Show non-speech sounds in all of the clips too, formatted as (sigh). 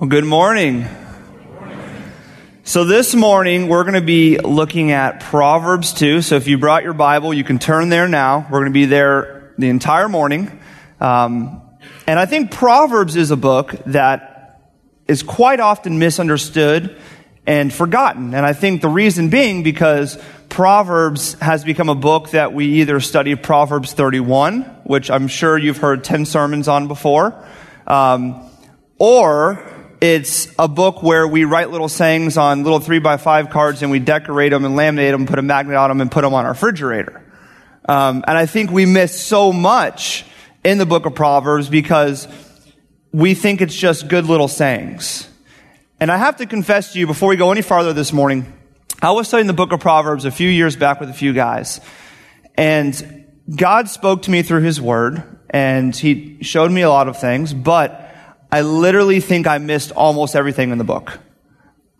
Well, good morning. So this morning we're going to be looking at Proverbs 2. So if you brought your Bible, you can turn there now. We're going to be there the entire morning. Um, and I think Proverbs is a book that is quite often misunderstood and forgotten. And I think the reason being because Proverbs has become a book that we either study Proverbs 31, which I'm sure you've heard 10 sermons on before, um, or it's a book where we write little sayings on little three by five cards and we decorate them and laminate them, put a magnet on them, and put them on our refrigerator. Um, and I think we miss so much in the book of Proverbs because we think it's just good little sayings. And I have to confess to you before we go any farther this morning, I was studying the book of Proverbs a few years back with a few guys. And God spoke to me through his word and he showed me a lot of things, but I literally think I missed almost everything in the book.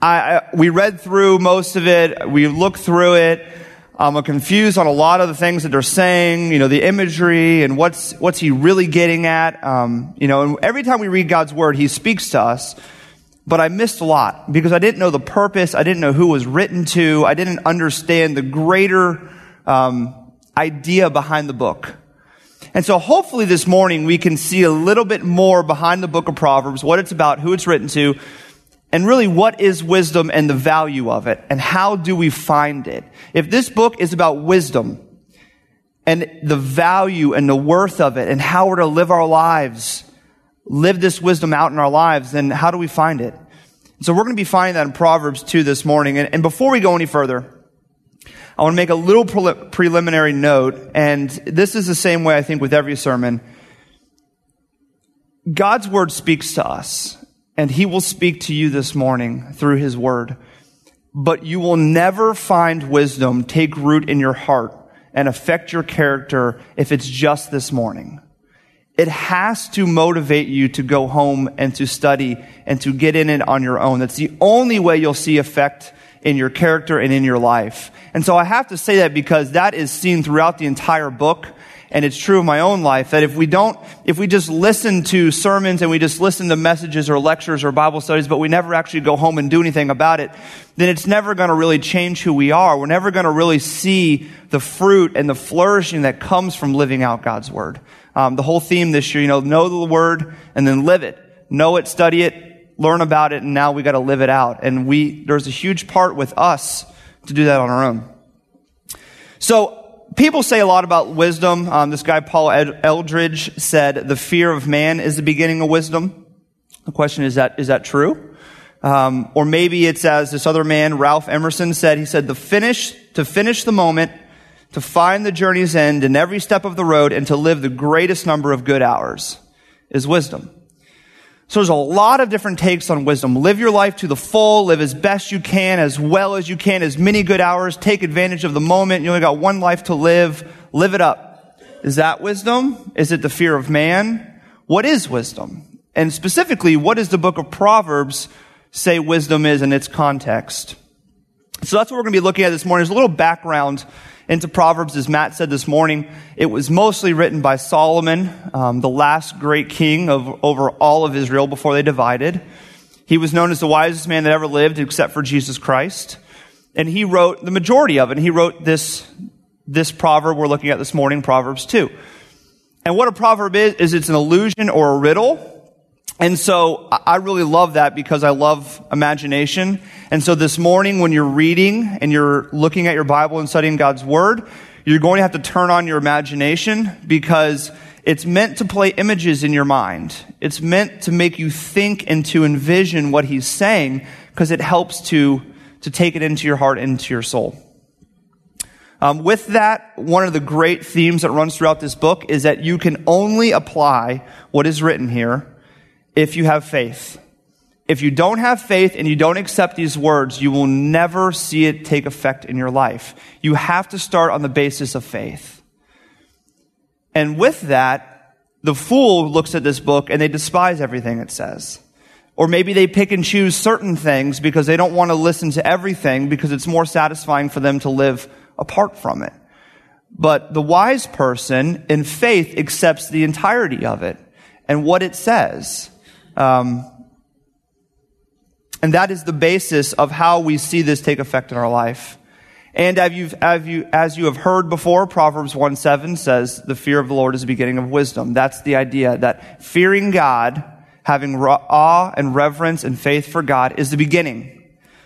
I, I, we read through most of it. We looked through it. I'm confused on a lot of the things that they're saying, you know, the imagery and what's, what's he really getting at. Um, you know, and every time we read God's word, he speaks to us. But I missed a lot because I didn't know the purpose. I didn't know who was written to. I didn't understand the greater um, idea behind the book. And so hopefully this morning we can see a little bit more behind the book of Proverbs, what it's about, who it's written to, and really what is wisdom and the value of it, and how do we find it. If this book is about wisdom and the value and the worth of it and how we're to live our lives, live this wisdom out in our lives, then how do we find it? So we're going to be finding that in Proverbs 2 this morning. And, and before we go any further, I want to make a little preliminary note, and this is the same way I think with every sermon. God's word speaks to us, and he will speak to you this morning through his word. But you will never find wisdom take root in your heart and affect your character if it's just this morning. It has to motivate you to go home and to study and to get in it on your own. That's the only way you'll see effect in your character and in your life. And so I have to say that because that is seen throughout the entire book. And it's true of my own life that if we don't, if we just listen to sermons and we just listen to messages or lectures or Bible studies, but we never actually go home and do anything about it, then it's never going to really change who we are. We're never going to really see the fruit and the flourishing that comes from living out God's Word. Um, the whole theme this year, you know, know the Word and then live it. Know it, study it, learn about it, and now we got to live it out. And we, there's a huge part with us to do that on our own. So, people say a lot about wisdom. Um, this guy, Paul Eldridge said, the fear of man is the beginning of wisdom. The question is that, is that true? Um, or maybe it's as this other man, Ralph Emerson, said, he said, the finish, to finish the moment, to find the journey's end in every step of the road, and to live the greatest number of good hours is wisdom. So there's a lot of different takes on wisdom. Live your life to the full, live as best you can, as well as you can, as many good hours, take advantage of the moment. You only got one life to live. Live it up. Is that wisdom? Is it the fear of man? What is wisdom? And specifically, what does the book of Proverbs say wisdom is in its context? So that's what we're going to be looking at this morning. There's a little background into Proverbs, as Matt said this morning. It was mostly written by Solomon, um, the last great king of over all of Israel before they divided. He was known as the wisest man that ever lived, except for Jesus Christ. And he wrote the majority of it. And he wrote this, this proverb we're looking at this morning, Proverbs 2. And what a proverb is, is it's an allusion or a riddle and so I really love that because I love imagination. And so this morning when you're reading and you're looking at your Bible and studying God's Word, you're going to have to turn on your imagination because it's meant to play images in your mind. It's meant to make you think and to envision what He's saying because it helps to, to take it into your heart, into your soul. Um, with that, one of the great themes that runs throughout this book is that you can only apply what is written here if you have faith. If you don't have faith and you don't accept these words, you will never see it take effect in your life. You have to start on the basis of faith. And with that, the fool looks at this book and they despise everything it says. Or maybe they pick and choose certain things because they don't want to listen to everything because it's more satisfying for them to live apart from it. But the wise person in faith accepts the entirety of it and what it says. Um, And that is the basis of how we see this take effect in our life. And as, you've, as, you, have heard before, Proverbs 1 7 says, the fear of the Lord is the beginning of wisdom. That's the idea that fearing God, having awe and reverence and faith for God is the beginning.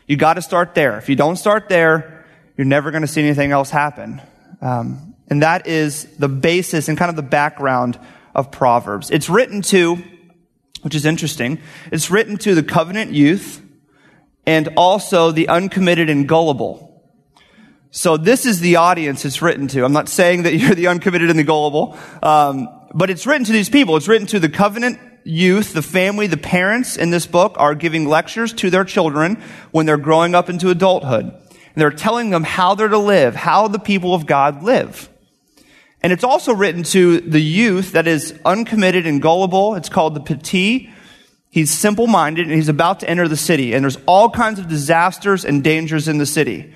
You got to start there. If you don't start there, you're never going to see anything else happen. Um, and that is the basis and kind of the background of Proverbs. It's written to, which is interesting, it's written to the covenant youth and also the uncommitted and gullible. So this is the audience it's written to. I'm not saying that (laughs) you're the uncommitted and the gullible, um, but it's written to these people. It's written to the covenant youth, the family, the parents in this book are giving lectures to their children when they're growing up into adulthood. And they're telling them how they're to live, how the people of God live. And it's also written to the youth that is uncommitted and gullible. It's called the peti. He's simple minded and he's about to enter the city. And there's all kinds of disasters and dangers in the city.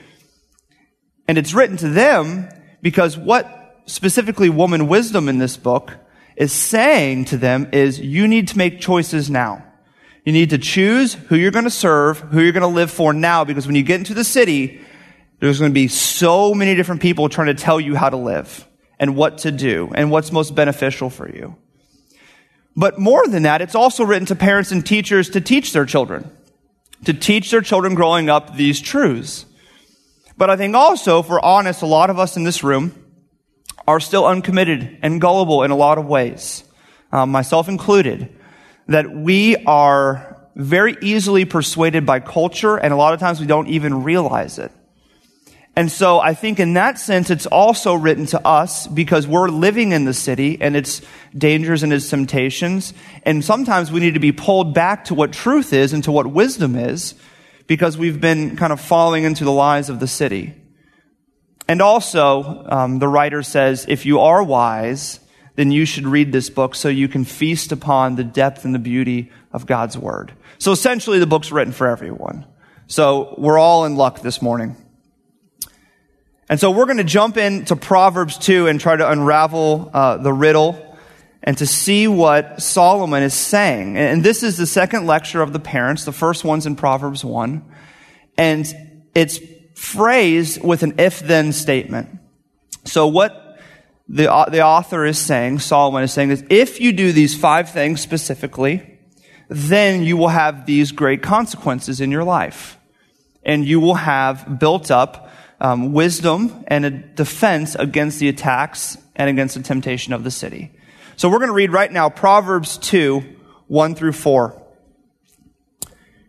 And it's written to them because what specifically woman wisdom in this book is saying to them is you need to make choices now. You need to choose who you're going to serve, who you're going to live for now, because when you get into the city, there's going to be so many different people trying to tell you how to live and what to do and what's most beneficial for you. But more than that, it's also written to parents and teachers to teach their children, to teach their children growing up these truths. But I think also, if we're honest, a lot of us in this room are still uncommitted and gullible in a lot of ways, um, myself included, that we are very easily persuaded by culture, and a lot of times we don't even realize it. And so I think in that sense, it's also written to us because we're living in the city and its dangers and its temptations. And sometimes we need to be pulled back to what truth is and to what wisdom is because we've been kind of falling into the lies of the city. And also, um, the writer says, if you are wise, then you should read this book so you can feast upon the depth and the beauty of God's word. So essentially, the book's written for everyone. So we're all in luck this morning. And so we're going to jump into Proverbs 2 and try to unravel uh, the riddle and to see what Solomon is saying. And this is the second lecture of the parents. The first one's in Proverbs 1. And it's phrased with an if-then statement. So what the, the author is saying, Solomon is saying, is if you do these five things specifically, then you will have these great consequences in your life. And you will have built up um, wisdom and a defense against the attacks and against the temptation of the city. So we're going to read right now Proverbs 2, 1 through 4.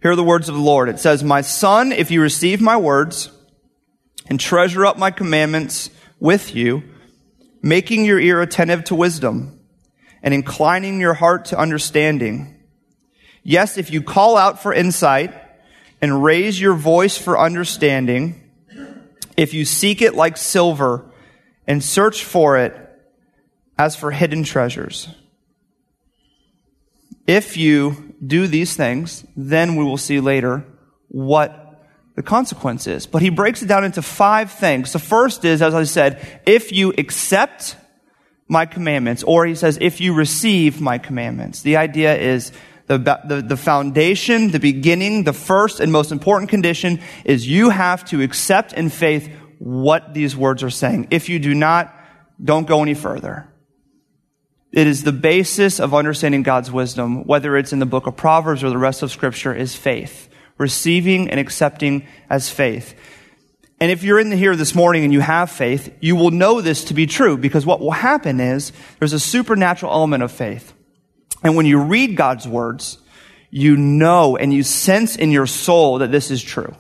Here are the words of the Lord. It says, My son, if you receive my words and treasure up my commandments with you, making your ear attentive to wisdom and inclining your heart to understanding. Yes, if you call out for insight and raise your voice for understanding, if you seek it like silver and search for it as for hidden treasures. If you do these things, then we will see later what the consequence is. But he breaks it down into five things. The first is, as I said, if you accept my commandments, or he says, if you receive my commandments. The idea is the, the, the foundation, the beginning, the first and most important condition is you have to accept in faith what these words are saying. If you do not, don't go any further. It is the basis of understanding God's wisdom, whether it's in the book of Proverbs or the rest of scripture, is faith. Receiving and accepting as faith. And if you're in here this morning and you have faith, you will know this to be true because what will happen is there's a supernatural element of faith. And when you read God's words, you know and you sense in your soul that this is true.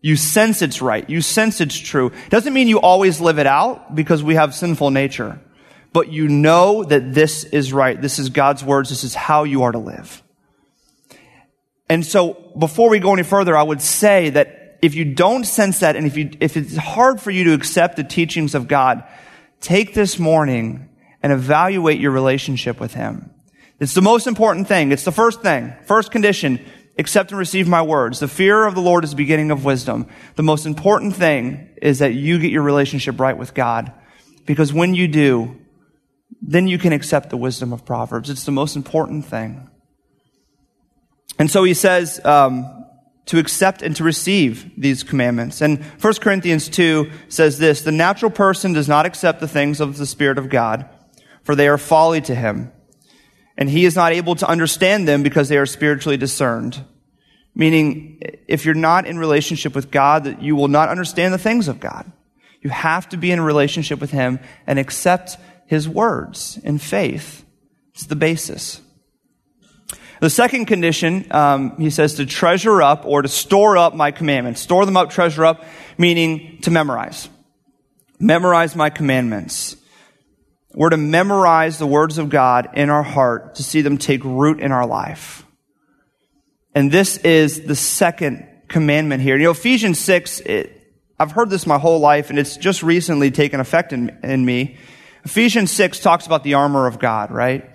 You sense it's right. You sense it's true. Doesn't mean you always live it out because we have sinful nature but you know that this is right. This is God's words. This is how you are to live. And so before we go any further, I would say that if you don't sense that and if you, if it's hard for you to accept the teachings of God, take this morning and evaluate your relationship with Him. It's the most important thing. It's the first thing. First condition. Accept and receive my words. The fear of the Lord is the beginning of wisdom. The most important thing is that you get your relationship right with God. Because when you do, then you can accept the wisdom of Proverbs. It's the most important thing. And so he says, um, to accept and to receive these commandments. And 1 Corinthians 2 says this, the natural person does not accept the things of the Spirit of God, for they are folly to him. And he is not able to understand them because they are spiritually discerned. Meaning, if you're not in relationship with God, that you will not understand the things of God. You have to be in relationship with him and accept his words in faith. It's the basis. The second condition, um, he says to treasure up or to store up my commandments. Store them up, treasure up, meaning to memorize. Memorize my commandments. We're to memorize the words of God in our heart to see them take root in our life. And this is the second commandment here. You know, Ephesians 6, it, I've heard this my whole life and it's just recently taken effect in, in me. Ephesians 6 talks about the armor of God, right?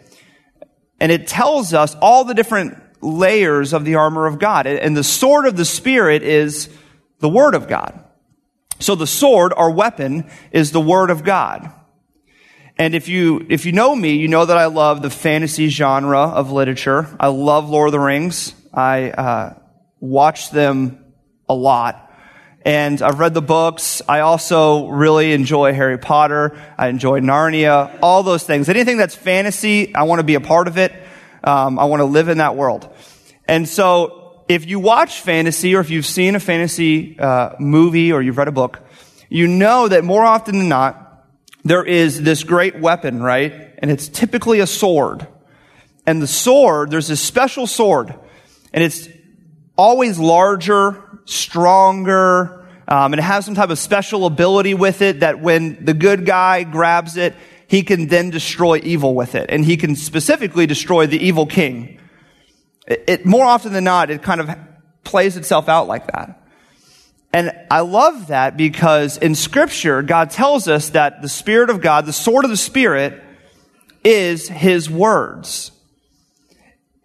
And it tells us all the different layers of the armor of God. And the sword of the Spirit is the Word of God. So the sword, our weapon, is the Word of God. And if you, if you know me, you know that I love the fantasy genre of literature. I love Lord of the Rings. I, uh, watch them a lot. And I've read the books. I also really enjoy Harry Potter. I enjoy Narnia, all those things. Anything that's fantasy, I want to be a part of it. Um, I want to live in that world. And so if you watch fantasy or if you've seen a fantasy uh, movie or you've read a book, you know that more often than not, there is this great weapon, right? And it's typically a sword. And the sword, there's this special sword. And it's always larger, stronger, um, and it has some type of special ability with it that when the good guy grabs it, he can then destroy evil with it. And he can specifically destroy the evil king. It, it more often than not, it kind of plays itself out like that. And I love that because in scripture, God tells us that the Spirit of God, the sword of the Spirit, is His words.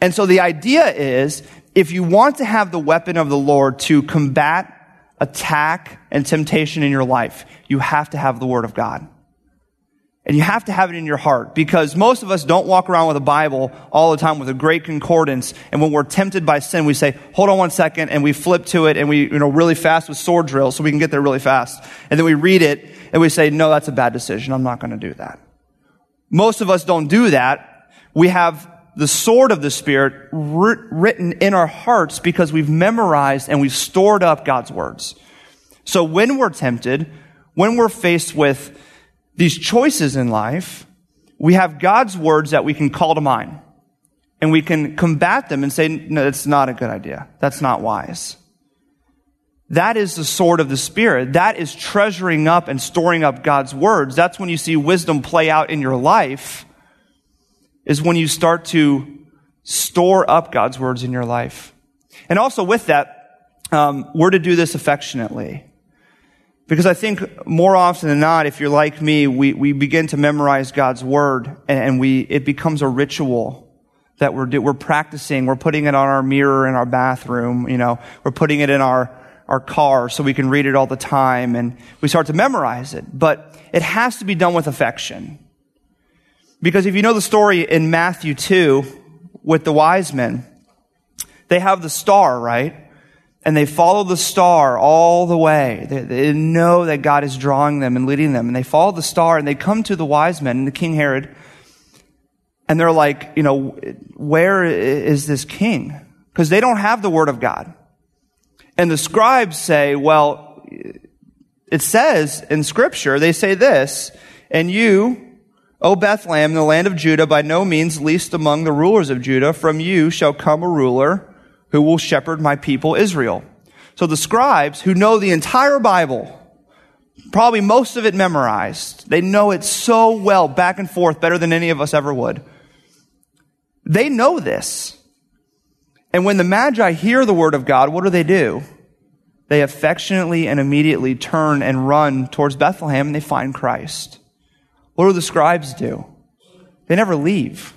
And so the idea is if you want to have the weapon of the Lord to combat attack and temptation in your life, you have to have the Word of God. And you have to have it in your heart because most of us don't walk around with a Bible all the time with a great concordance. And when we're tempted by sin, we say, hold on one second, and we flip to it and we, you know, really fast with sword drills so we can get there really fast. And then we read it and we say, no, that's a bad decision. I'm not going to do that. Most of us don't do that. We have the sword of the Spirit written in our hearts because we've memorized and we've stored up God's words. So when we're tempted, when we're faced with these choices in life, we have God's words that we can call to mind. And we can combat them and say, no, that's not a good idea. That's not wise. That is the sword of the Spirit. That is treasuring up and storing up God's words. That's when you see wisdom play out in your life is when you start to store up God's words in your life. And also with that, um, we're to do this affectionately. Because I think more often than not, if you're like me, we, we begin to memorize God's word and, and we, it becomes a ritual that we're, we're practicing. We're putting it on our mirror in our bathroom, you know, we're putting it in our, our car so we can read it all the time and we start to memorize it. But it has to be done with affection. Because if you know the story in Matthew 2 with the wise men, they have the star, right? And they follow the star all the way. They, they, know that God is drawing them and leading them. And they follow the star and they come to the wise men, and the King Herod, and they're like, you know, where is this king? Because they don't have the word of God. And the scribes say, well, it says in scripture, they say this, and you, O Bethlehem, the land of Judah, by no means least among the rulers of Judah, from you shall come a ruler who will shepherd my people Israel. So the scribes who know the entire Bible, probably most of it memorized, they know it so well, back and forth, better than any of us ever would. They know this. And when the Magi hear the word of God, what do they do? They affectionately and immediately turn and run towards Bethlehem and they find Christ. What do the scribes do? They never leave.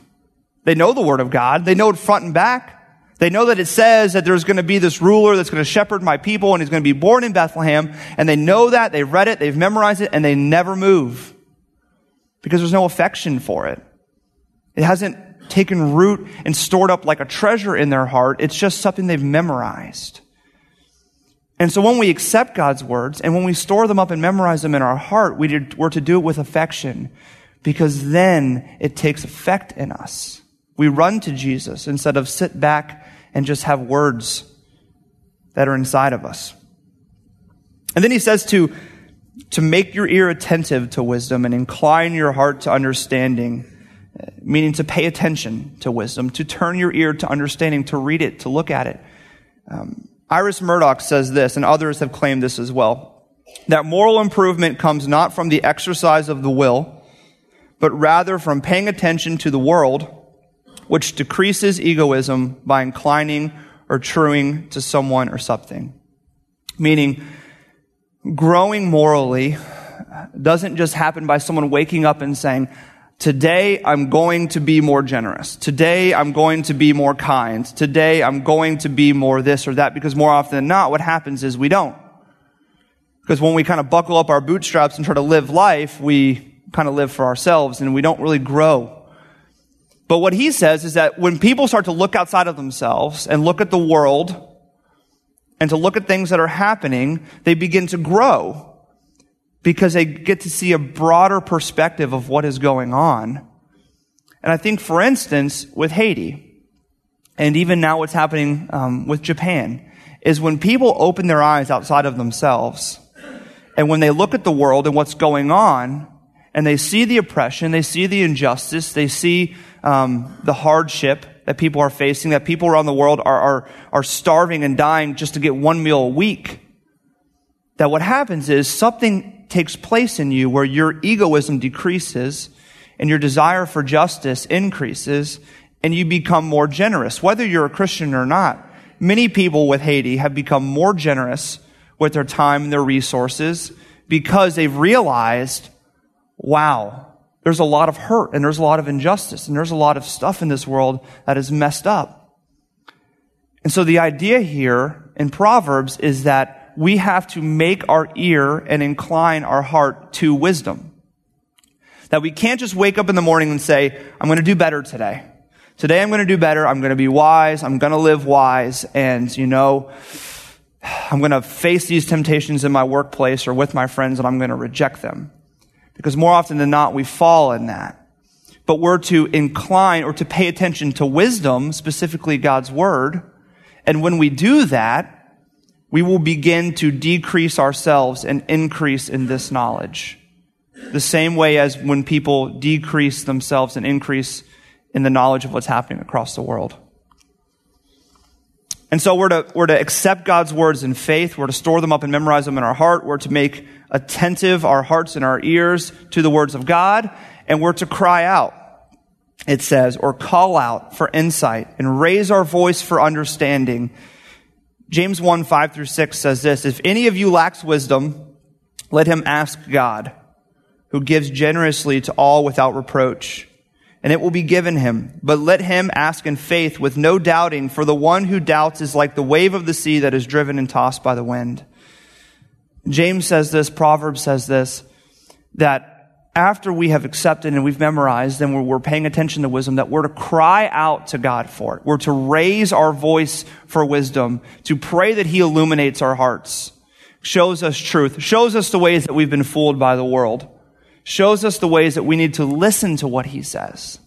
They know the word of God. They know it front and back. They know that it says that there's going to be this ruler that's going to shepherd my people and he's going to be born in Bethlehem. And they know that. They've read it. They've memorized it and they never move because there's no affection for it. It hasn't taken root and stored up like a treasure in their heart. It's just something they've memorized. And so when we accept God's words and when we store them up and memorize them in our heart, we did, we're to do it with affection because then it takes effect in us. We run to Jesus instead of sit back and just have words that are inside of us. And then he says to, to make your ear attentive to wisdom and incline your heart to understanding, meaning to pay attention to wisdom, to turn your ear to understanding, to read it, to look at it. Um, Iris Murdoch says this, and others have claimed this as well, that moral improvement comes not from the exercise of the will, but rather from paying attention to the world, which decreases egoism by inclining or truing to someone or something. Meaning, growing morally doesn't just happen by someone waking up and saying, Today I'm going to be more generous. Today I'm going to be more kind. Today I'm going to be more this or that because more often than not what happens is we don't. Because when we kind of buckle up our bootstraps and try to live life, we kind of live for ourselves and we don't really grow. But what he says is that when people start to look outside of themselves and look at the world and to look at things that are happening, they begin to grow because they get to see a broader perspective of what is going on. And I think, for instance, with Haiti, and even now what's happening um, with Japan, is when people open their eyes outside of themselves, and when they look at the world and what's going on, and they see the oppression, they see the injustice, they see um, the hardship that people are facing, that people around the world are, are, are starving and dying just to get one meal a week, that what happens is something takes place in you where your egoism decreases and your desire for justice increases and you become more generous, whether you're a Christian or not. Many people with Haiti have become more generous with their time and their resources because they've realized, wow, there's a lot of hurt and there's a lot of injustice and there's a lot of stuff in this world that is messed up. And so the idea here in Proverbs is that we have to make our ear and incline our heart to wisdom. That we can't just wake up in the morning and say, I'm going to do better today. Today I'm going to do better. I'm going to be wise. I'm going to live wise. And, you know, I'm going to face these temptations in my workplace or with my friends and I'm going to reject them. Because more often than not, we fall in that. But we're to incline or to pay attention to wisdom, specifically God's word. And when we do that, we will begin to decrease ourselves and increase in this knowledge. The same way as when people decrease themselves and increase in the knowledge of what's happening across the world. And so we're to, we're to accept God's words in faith. We're to store them up and memorize them in our heart. We're to make attentive our hearts and our ears to the words of God. And we're to cry out, it says, or call out for insight and raise our voice for understanding James 1, 5 through 6 says this, If any of you lacks wisdom, let him ask God, who gives generously to all without reproach, and it will be given him. But let him ask in faith with no doubting, for the one who doubts is like the wave of the sea that is driven and tossed by the wind. James says this, Proverbs says this, that after we have accepted and we've memorized and we're, paying attention to wisdom, that we're to cry out to God for it. We're to raise our voice for wisdom, to pray that He illuminates our hearts, shows us truth, shows us the ways that we've been fooled by the world, shows us the ways that we need to listen to what He says.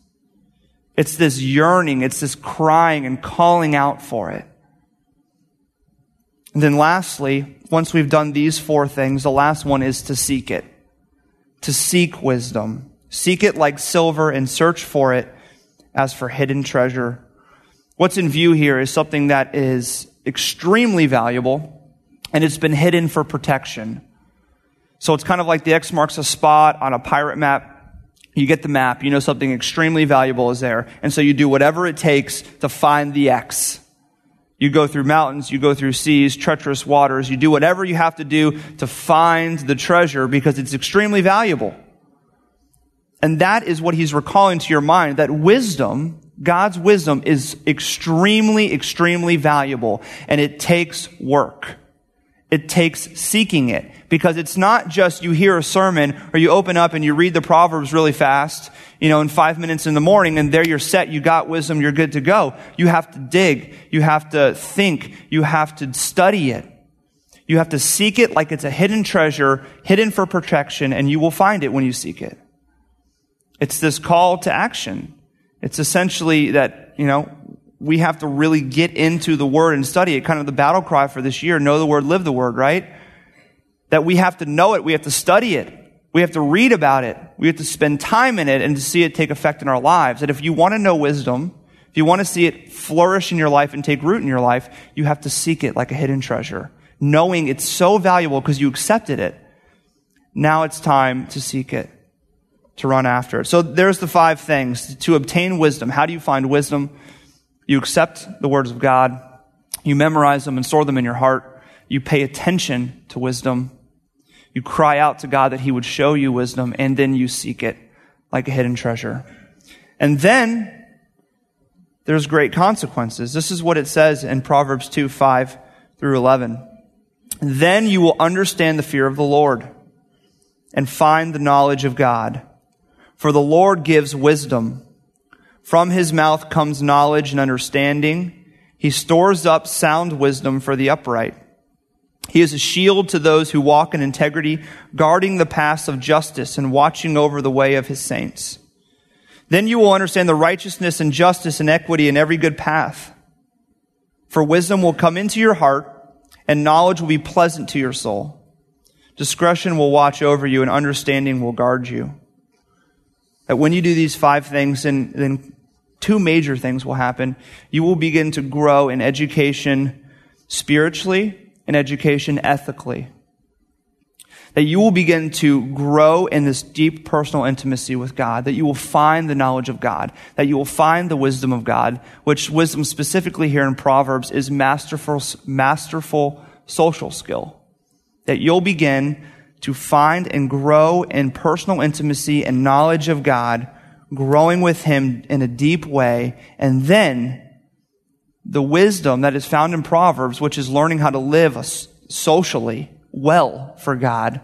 It's this yearning, it's this crying and calling out for it. And then lastly, once we've done these four things, the last one is to seek it to seek wisdom. Seek it like silver and search for it as for hidden treasure. What's in view here is something that is extremely valuable and it's been hidden for protection. So it's kind of like the X marks a spot on a pirate map. You get the map, you know something extremely valuable is there, and so you do whatever it takes to find the X. You go through mountains, you go through seas, treacherous waters, you do whatever you have to do to find the treasure because it's extremely valuable. And that is what he's recalling to your mind that wisdom, God's wisdom is extremely, extremely valuable and it takes work. It takes seeking it because it's not just you hear a sermon or you open up and you read the Proverbs really fast, you know, in five minutes in the morning and there you're set. You got wisdom. You're good to go. You have to dig. You have to think. You have to study it. You have to seek it like it's a hidden treasure, hidden for protection, and you will find it when you seek it. It's this call to action. It's essentially that, you know, we have to really get into the word and study it. Kind of the battle cry for this year, know the word, live the word, right? That we have to know it. We have to study it. We have to read about it. We have to spend time in it and to see it take effect in our lives. That if you want to know wisdom, if you want to see it flourish in your life and take root in your life, you have to seek it like a hidden treasure, knowing it's so valuable because you accepted it. Now it's time to seek it, to run after it. So there's the five things to obtain wisdom. How do you find wisdom? You accept the words of God. You memorize them and store them in your heart. You pay attention to wisdom. You cry out to God that He would show you wisdom, and then you seek it like a hidden treasure. And then there's great consequences. This is what it says in Proverbs 2 5 through 11. Then you will understand the fear of the Lord and find the knowledge of God. For the Lord gives wisdom. From his mouth comes knowledge and understanding. He stores up sound wisdom for the upright. He is a shield to those who walk in integrity, guarding the paths of justice and watching over the way of his saints. Then you will understand the righteousness and justice and equity in every good path. For wisdom will come into your heart, and knowledge will be pleasant to your soul. Discretion will watch over you, and understanding will guard you. That when you do these five things, then, then two major things will happen. You will begin to grow in education spiritually and education ethically. That you will begin to grow in this deep personal intimacy with God, that you will find the knowledge of God, that you will find the wisdom of God, which wisdom specifically here in Proverbs is masterful, masterful social skill. That you'll begin to find and grow in personal intimacy and knowledge of God, growing with Him in a deep way, and then the wisdom that is found in Proverbs, which is learning how to live socially, well for God,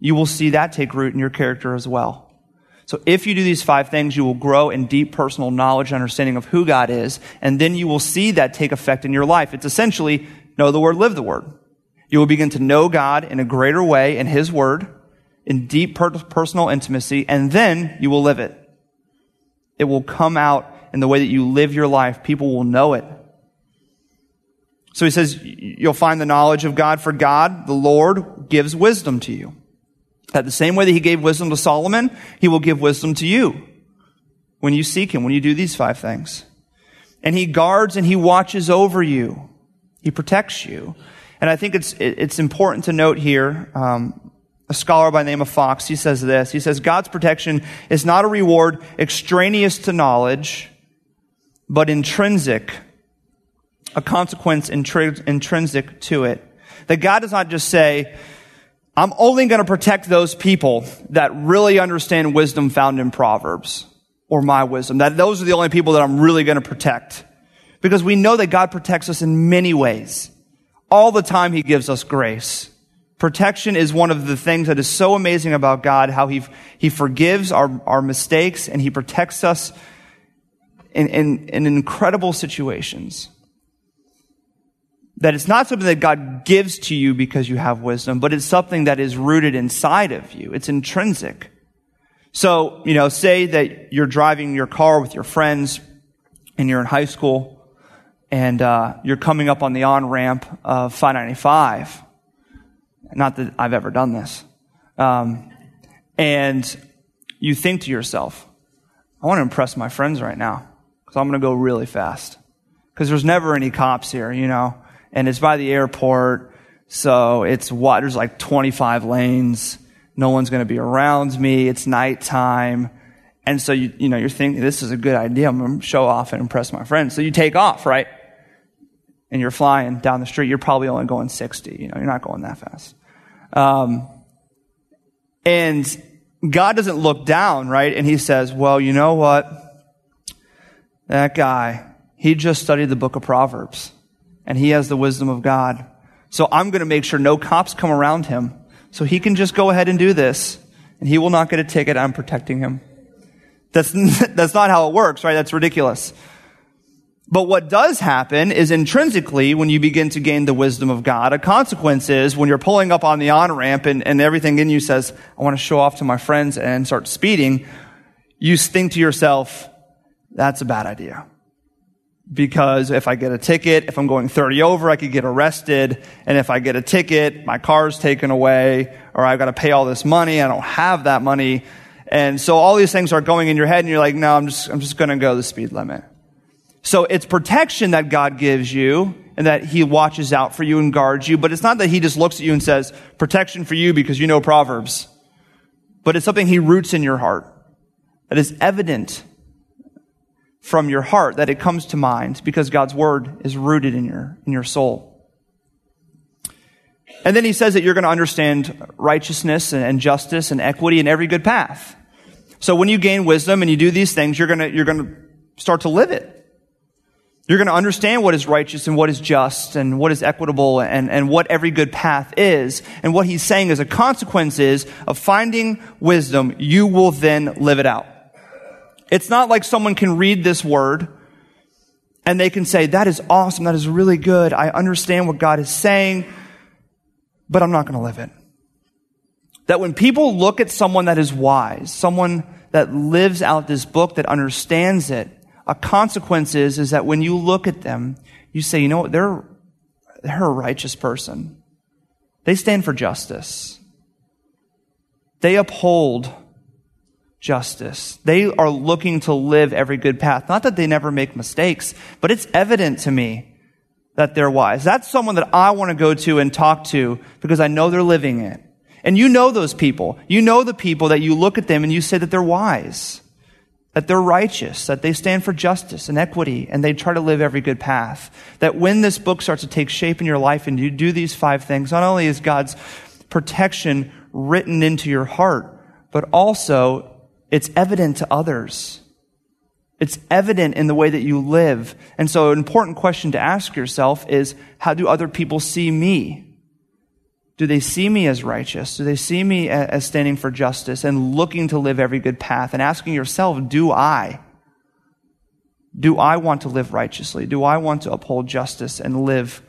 you will see that take root in your character as well. So if you do these five things, you will grow in deep personal knowledge and understanding of who God is, and then you will see that take effect in your life. It's essentially know the word, live the word. You will begin to know God in a greater way in His word, in deep personal intimacy, and then you will live it. It will come out in the way that you live your life. People will know it. So he says, you'll find the knowledge of God, for God, the Lord, gives wisdom to you. That the same way that he gave wisdom to Solomon, he will give wisdom to you when you seek him, when you do these five things. And he guards and he watches over you. He protects you. And I think it's, it's important to note here, um, a scholar by the name of Fox, he says this. He says, God's protection is not a reward extraneous to knowledge, but intrinsic a consequence intri- intrinsic to it. That God does not just say, I'm only going to protect those people that really understand wisdom found in Proverbs or my wisdom. That those are the only people that I'm really going to protect. Because we know that God protects us in many ways. All the time He gives us grace. Protection is one of the things that is so amazing about God, how He, he forgives our, our mistakes and He protects us in, in, in incredible situations that it's not something that God gives to you because you have wisdom, but it's something that is rooted inside of you. It's intrinsic. So, you know, say that you're driving your car with your friends and you're in high school and uh, you're coming up on the on ramp of 595. Not that I've ever done this. Um, and you think to yourself, I want to impress my friends right now because I'm going to go really fast. Because there's never any cops here, you know and it's by the airport. So it's what, there's like 25 lanes. No one's going to be around me. It's nighttime. And so you, you know, you're thinking this is a good idea. I'm going to show off and impress my friends. So you take off, right? And you're flying down the street. You're probably only going 60. You know, you're not going that fast. Um, and God doesn't look down, right? And he says, well, you know what? That guy, he just studied the book of Proverbs and he has the wisdom of God. So I'm going to make sure no cops come around him. So he can just go ahead and do this and he will not get a ticket. I'm protecting him. That's, (laughs) that's not how it works, right? That's ridiculous. But what does happen is intrinsically when you begin to gain the wisdom of God, a consequence is when you're pulling up on the on ramp and, and everything in you says, I want to show off to my friends and start speeding, you think to yourself, that's a bad idea. Because if I get a ticket, if I'm going 30 over, I could get arrested. And if I get a ticket, my car's taken away, or I've got to pay all this money. I don't have that money. And so all these things are going in your head and you're like, no, I'm just, I'm just going to go the speed limit. So it's protection that God gives you and that he watches out for you and guards you. But it's not that he just looks at you and says, protection for you because you know Proverbs. But it's something he roots in your heart that is evident from your heart that it comes to mind because God's word is rooted in your, in your soul. And then he says that you're going to understand righteousness and justice and equity in every good path. So when you gain wisdom and you do these things, you're going to, you're going to start to live it. You're going to understand what is righteous and what is just and what is equitable and, and what every good path is. And what he's saying as a consequence is of finding wisdom, you will then live it out. It's not like someone can read this word and they can say, that is awesome. That is really good. I understand what God is saying, but I'm not going to live it. That when people look at someone that is wise, someone that lives out this book, that understands it, a consequence is, is that when you look at them, you say, you know what, they're, they're a righteous person. They stand for justice. They uphold justice. They are looking to live every good path. Not that they never make mistakes, but it's evident to me that they're wise. That's someone that I want to go to and talk to because I know they're living it. And you know those people. You know the people that you look at them and you say that they're wise that they're righteous, that they stand for justice and equity, and they try to live every good path. That when this book starts to take shape in your life and you do these five things, not only is God's protection written into your heart, but also it's evident to others. It's evident in the way that you live. And so an important question to ask yourself is, how do other people see me? Do they see me as righteous? Do they see me as standing for justice and looking to live every good path? And asking yourself, do I? Do I want to live righteously? Do I want to uphold justice and live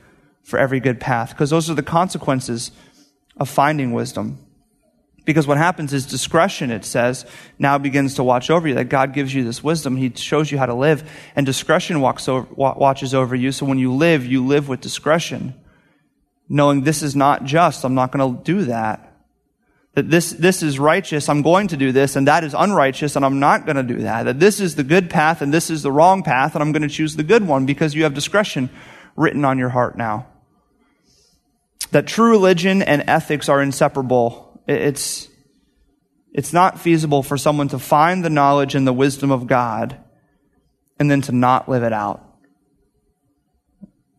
for every good path? Because those are the consequences of finding wisdom. Because what happens is discretion, it says, now begins to watch over you. That God gives you this wisdom. He shows you how to live. And discretion walks over, watches over you. So when you live, you live with discretion knowing this is not just, I'm not going to do that. That this, this is righteous, I'm going to do this, and that is unrighteous, and I'm not going to do that. That this is the good path, and this is the wrong path, and I'm going to choose the good one because you have discretion written on your heart now. That true religion and ethics are inseparable. It's, it's not feasible for someone to find the knowledge and the wisdom of God and then to not live it out.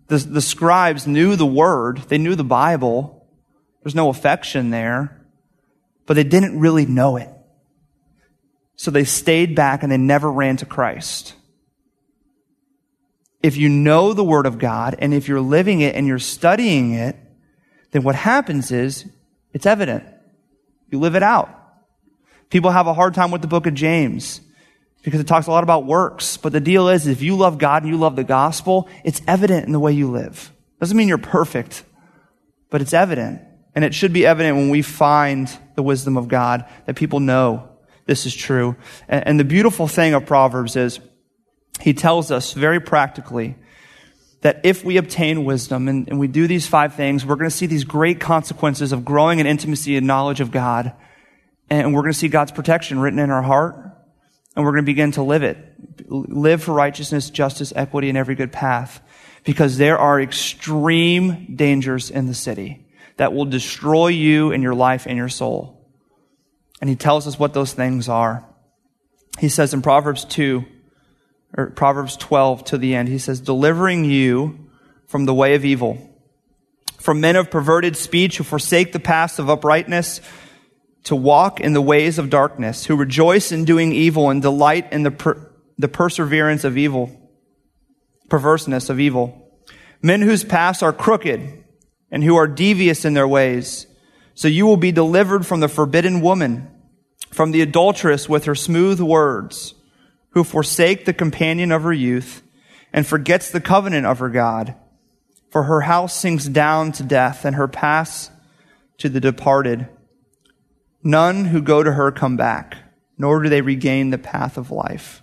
The, the scribes knew the word, they knew the Bible. There's no affection there, but they didn't really know it. So they stayed back and they never ran to Christ. If you know the Word of God and if you're living it and you're studying it, then what happens is it's evident. You live it out. People have a hard time with the book of James because it talks a lot about works. But the deal is, if you love God and you love the gospel, it's evident in the way you live. Doesn't mean you're perfect, but it's evident. And it should be evident when we find the wisdom of God that people know this is true. And, the beautiful thing of Proverbs is he tells us very practically that if we obtain wisdom and, and we do these five things, we're going to see these great consequences of growing in intimacy and knowledge of God. And we're going to see God's protection written in our heart and we're going to begin to live it. Live for righteousness, justice, equity, and every good path. Because there are extreme dangers in the city that will destroy you and your life and your soul. And he tells us what those things are. He says in Proverbs 2, or Proverbs 12 to the end, he says, delivering you from the way of evil, from men of perverted speech who forsake the paths of uprightness, to walk in the ways of darkness, who rejoice in doing evil and delight in the, per- the perseverance of evil, perverseness of evil. Men whose paths are crooked and who are devious in their ways. So you will be delivered from the forbidden woman, from the adulteress with her smooth words, who forsake the companion of her youth and forgets the covenant of her God. For her house sinks down to death and her paths to the departed. None who go to her come back, nor do they regain the path of life.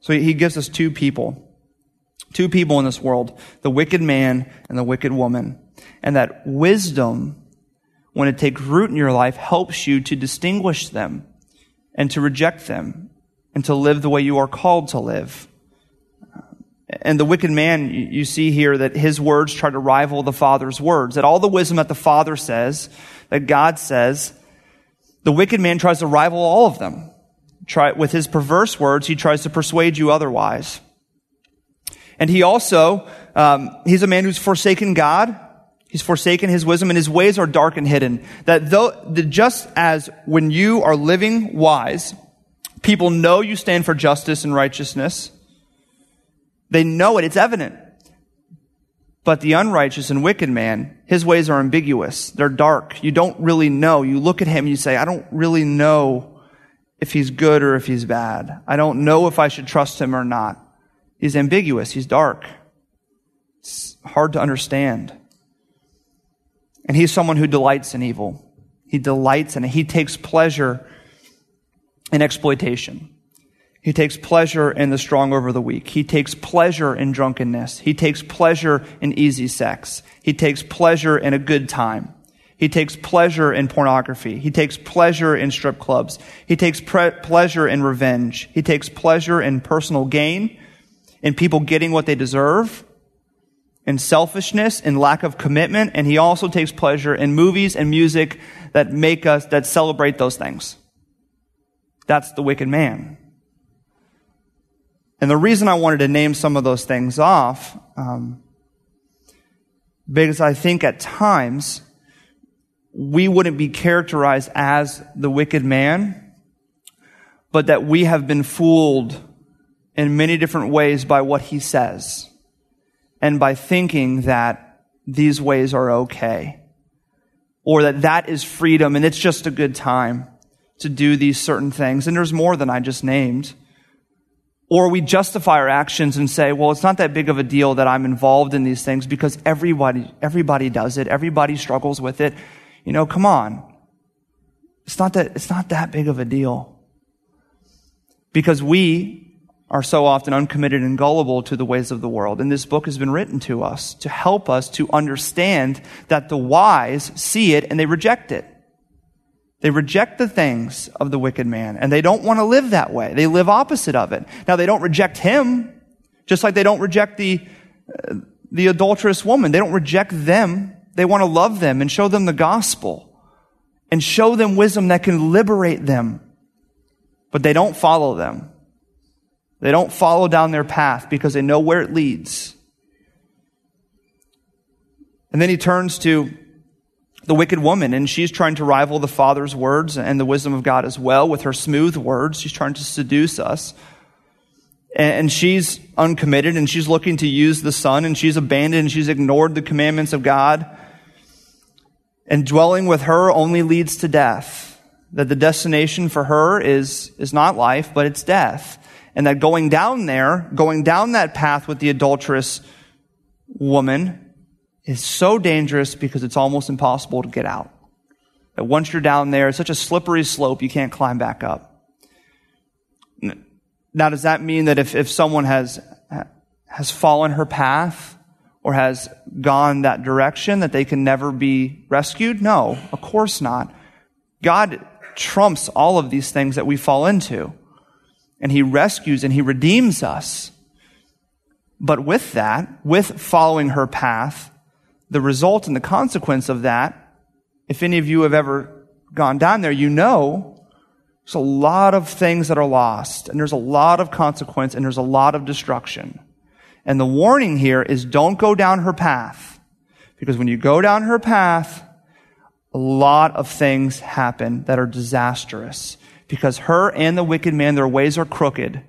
So he gives us two people. Two people in this world, the wicked man and the wicked woman. And that wisdom, when it takes root in your life, helps you to distinguish them and to reject them and to live the way you are called to live. And the wicked man, you see here that his words try to rival the Father's words. That all the wisdom that the Father says, that God says, the wicked man tries to rival all of them. Try, with his perverse words, he tries to persuade you otherwise. And he also, um, he's a man who's forsaken God. He's forsaken his wisdom and his ways are dark and hidden. That though, that just as when you are living wise, people know you stand for justice and righteousness, they know it. It's evident. But the unrighteous and wicked man, his ways are ambiguous. They're dark. You don't really know. You look at him and you say, I don't really know if he's good or if he's bad. I don't know if I should trust him or not. He's ambiguous. He's dark. It's hard to understand. And he's someone who delights in evil. He delights in it. He takes pleasure in exploitation. He takes pleasure in the strong over the weak. He takes pleasure in drunkenness. He takes pleasure in easy sex. He takes pleasure in a good time. He takes pleasure in pornography. He takes pleasure in strip clubs. He takes pre- pleasure in revenge. He takes pleasure in personal gain, in people getting what they deserve, in selfishness, in lack of commitment, and he also takes pleasure in movies and music that make us, that celebrate those things. That's the wicked man. And the reason I wanted to name some of those things off, um, because I think at times we wouldn't be characterized as the wicked man, but that we have been fooled in many different ways by what he says and by thinking that these ways are okay or that that is freedom and it's just a good time to do these certain things. And there's more than I just named. Or we justify our actions and say, well, it's not that big of a deal that I'm involved in these things because everybody, everybody does it. Everybody struggles with it. You know, come on. It's not that, it's not that big of a deal. Because we are so often uncommitted and gullible to the ways of the world. And this book has been written to us to help us to understand that the wise see it and they reject it. They reject the things of the wicked man and they don't want to live that way. They live opposite of it. Now they don't reject him, just like they don't reject the, uh, the adulterous woman. They don't reject them. They want to love them and show them the gospel and show them wisdom that can liberate them. But they don't follow them. They don't follow down their path because they know where it leads. And then he turns to the wicked woman, and she's trying to rival the Father's words and the wisdom of God as well with her smooth words. She's trying to seduce us. And she's uncommitted, and she's looking to use the Son, and she's abandoned, and she's ignored the commandments of God. And dwelling with her only leads to death. That the destination for her is, is not life, but it's death. And that going down there, going down that path with the adulterous woman, is so dangerous because it's almost impossible to get out. That once you're down there, it's such a slippery slope, you can't climb back up. Now, does that mean that if, if someone has, has fallen her path or has gone that direction, that they can never be rescued? No, of course not. God trumps all of these things that we fall into. And He rescues and He redeems us. But with that, with following her path, the result and the consequence of that, if any of you have ever gone down there, you know there's a lot of things that are lost, and there's a lot of consequence, and there's a lot of destruction. And the warning here is don't go down her path. Because when you go down her path, a lot of things happen that are disastrous. Because her and the wicked man, their ways are crooked.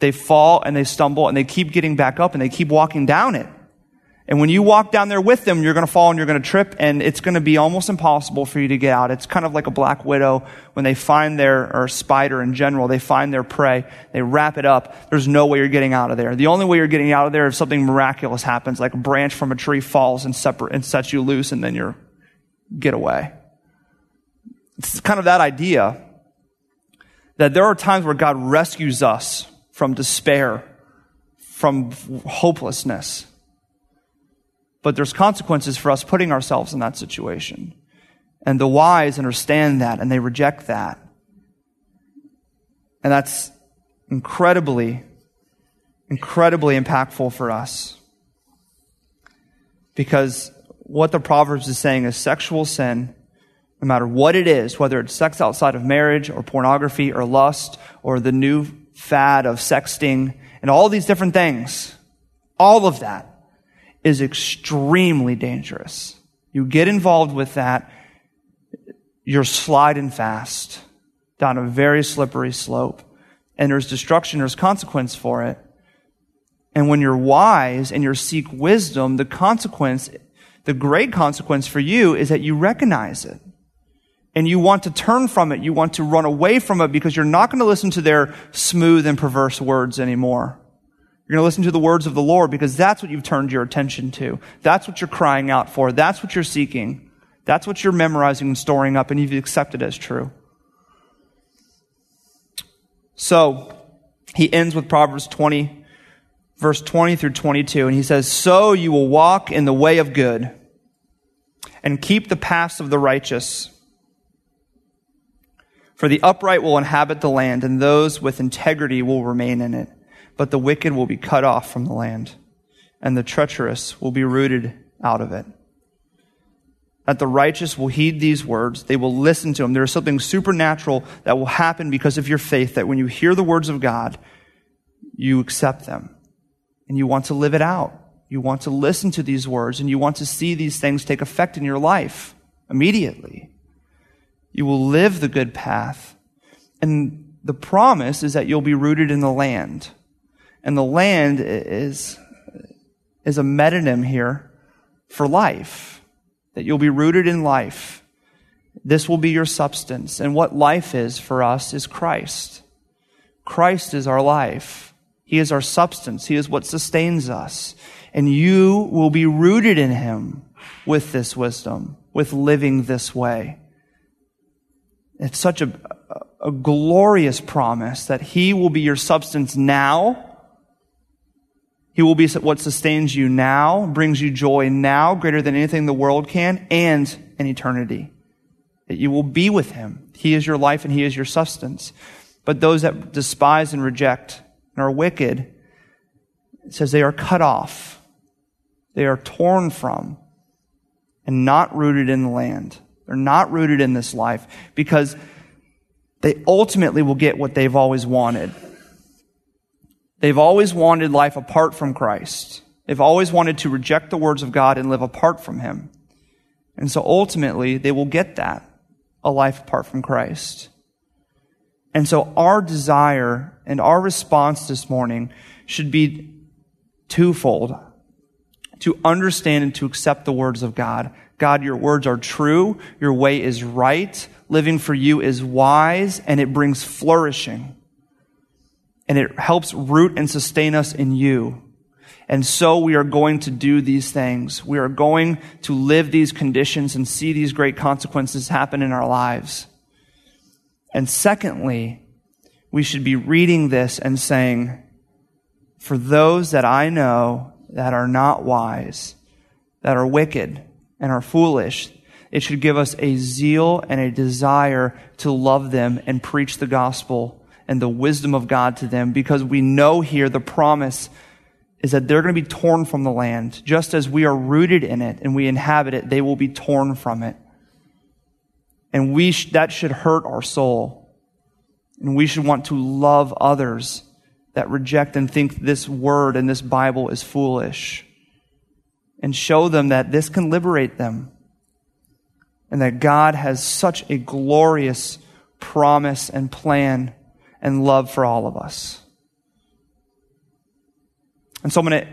They fall and they stumble and they keep getting back up and they keep walking down it. And when you walk down there with them, you're going to fall and you're going to trip and it's going to be almost impossible for you to get out. It's kind of like a black widow when they find their, or spider in general, they find their prey, they wrap it up. There's no way you're getting out of there. The only way you're getting out of there is something miraculous happens, like a branch from a tree falls and, separ- and sets you loose and then you're get away. It's kind of that idea that there are times where God rescues us from despair, from hopelessness but there's consequences for us putting ourselves in that situation. And the wise understand that and they reject that. And that's incredibly, incredibly impactful for us. Because what the Proverbs is saying is sexual sin, no matter what it is, whether it's sex outside of marriage or pornography or lust or the new fad of sexting and all these different things, all of that is extremely dangerous. You get involved with that, you're sliding fast down a very slippery slope. And there's destruction, there's consequence for it. And when you're wise and you seek wisdom, the consequence, the great consequence for you is that you recognize it. And you want to turn from it. You want to run away from it because you're not going to listen to their smooth and perverse words anymore. You're going to listen to the words of the Lord because that's what you've turned your attention to. That's what you're crying out for. That's what you're seeking. That's what you're memorizing and storing up, and you've accepted as true. So, he ends with Proverbs 20, verse 20 through 22, and he says, So you will walk in the way of good and keep the paths of the righteous. For the upright will inhabit the land, and those with integrity will remain in it but the wicked will be cut off from the land, and the treacherous will be rooted out of it. That the righteous will heed these words, they will listen to them. There is something supernatural that will happen because of your faith, that when you hear the words of God, you accept them, and you want to live it out. You want to listen to these words, and you want to see these things take effect in your life immediately. You will live the good path. And the promise is that you'll be rooted in the land. And the land is, is a metonym here for life, that you'll be rooted in life. This will be your substance. And what life is for us is Christ. Christ is our life. He is our substance. He is what sustains us. And you will be rooted in Him with this wisdom, with living this way. It's such a, a glorious promise that He will be your substance now he will be what sustains you now, brings you joy now, greater than anything the world can, and in eternity. That you will be with Him. He is your life and He is your sustenance. But those that despise and reject and are wicked, it says they are cut off. They are torn from and not rooted in the land. They're not rooted in this life because they ultimately will get what they've always wanted. They've always wanted life apart from Christ. They've always wanted to reject the words of God and live apart from Him. And so ultimately, they will get that, a life apart from Christ. And so our desire and our response this morning should be twofold. To understand and to accept the words of God. God, your words are true. Your way is right. Living for you is wise and it brings flourishing and it helps root and sustain us in you. And so we are going to do these things. We are going to live these conditions and see these great consequences happen in our lives. And secondly, we should be reading this and saying, for those that I know that are not wise, that are wicked and are foolish, it should give us a zeal and a desire to love them and preach the gospel and the wisdom of God to them because we know here the promise is that they're going to be torn from the land. Just as we are rooted in it and we inhabit it, they will be torn from it. And we sh- that should hurt our soul. And we should want to love others that reject and think this word and this Bible is foolish. And show them that this can liberate them. And that God has such a glorious promise and plan and love for all of us. And so I'm going to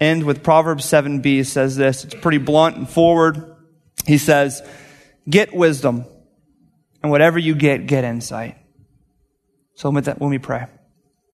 end with Proverbs 7b says this. It's pretty blunt and forward. He says, get wisdom and whatever you get, get insight. So let me pray.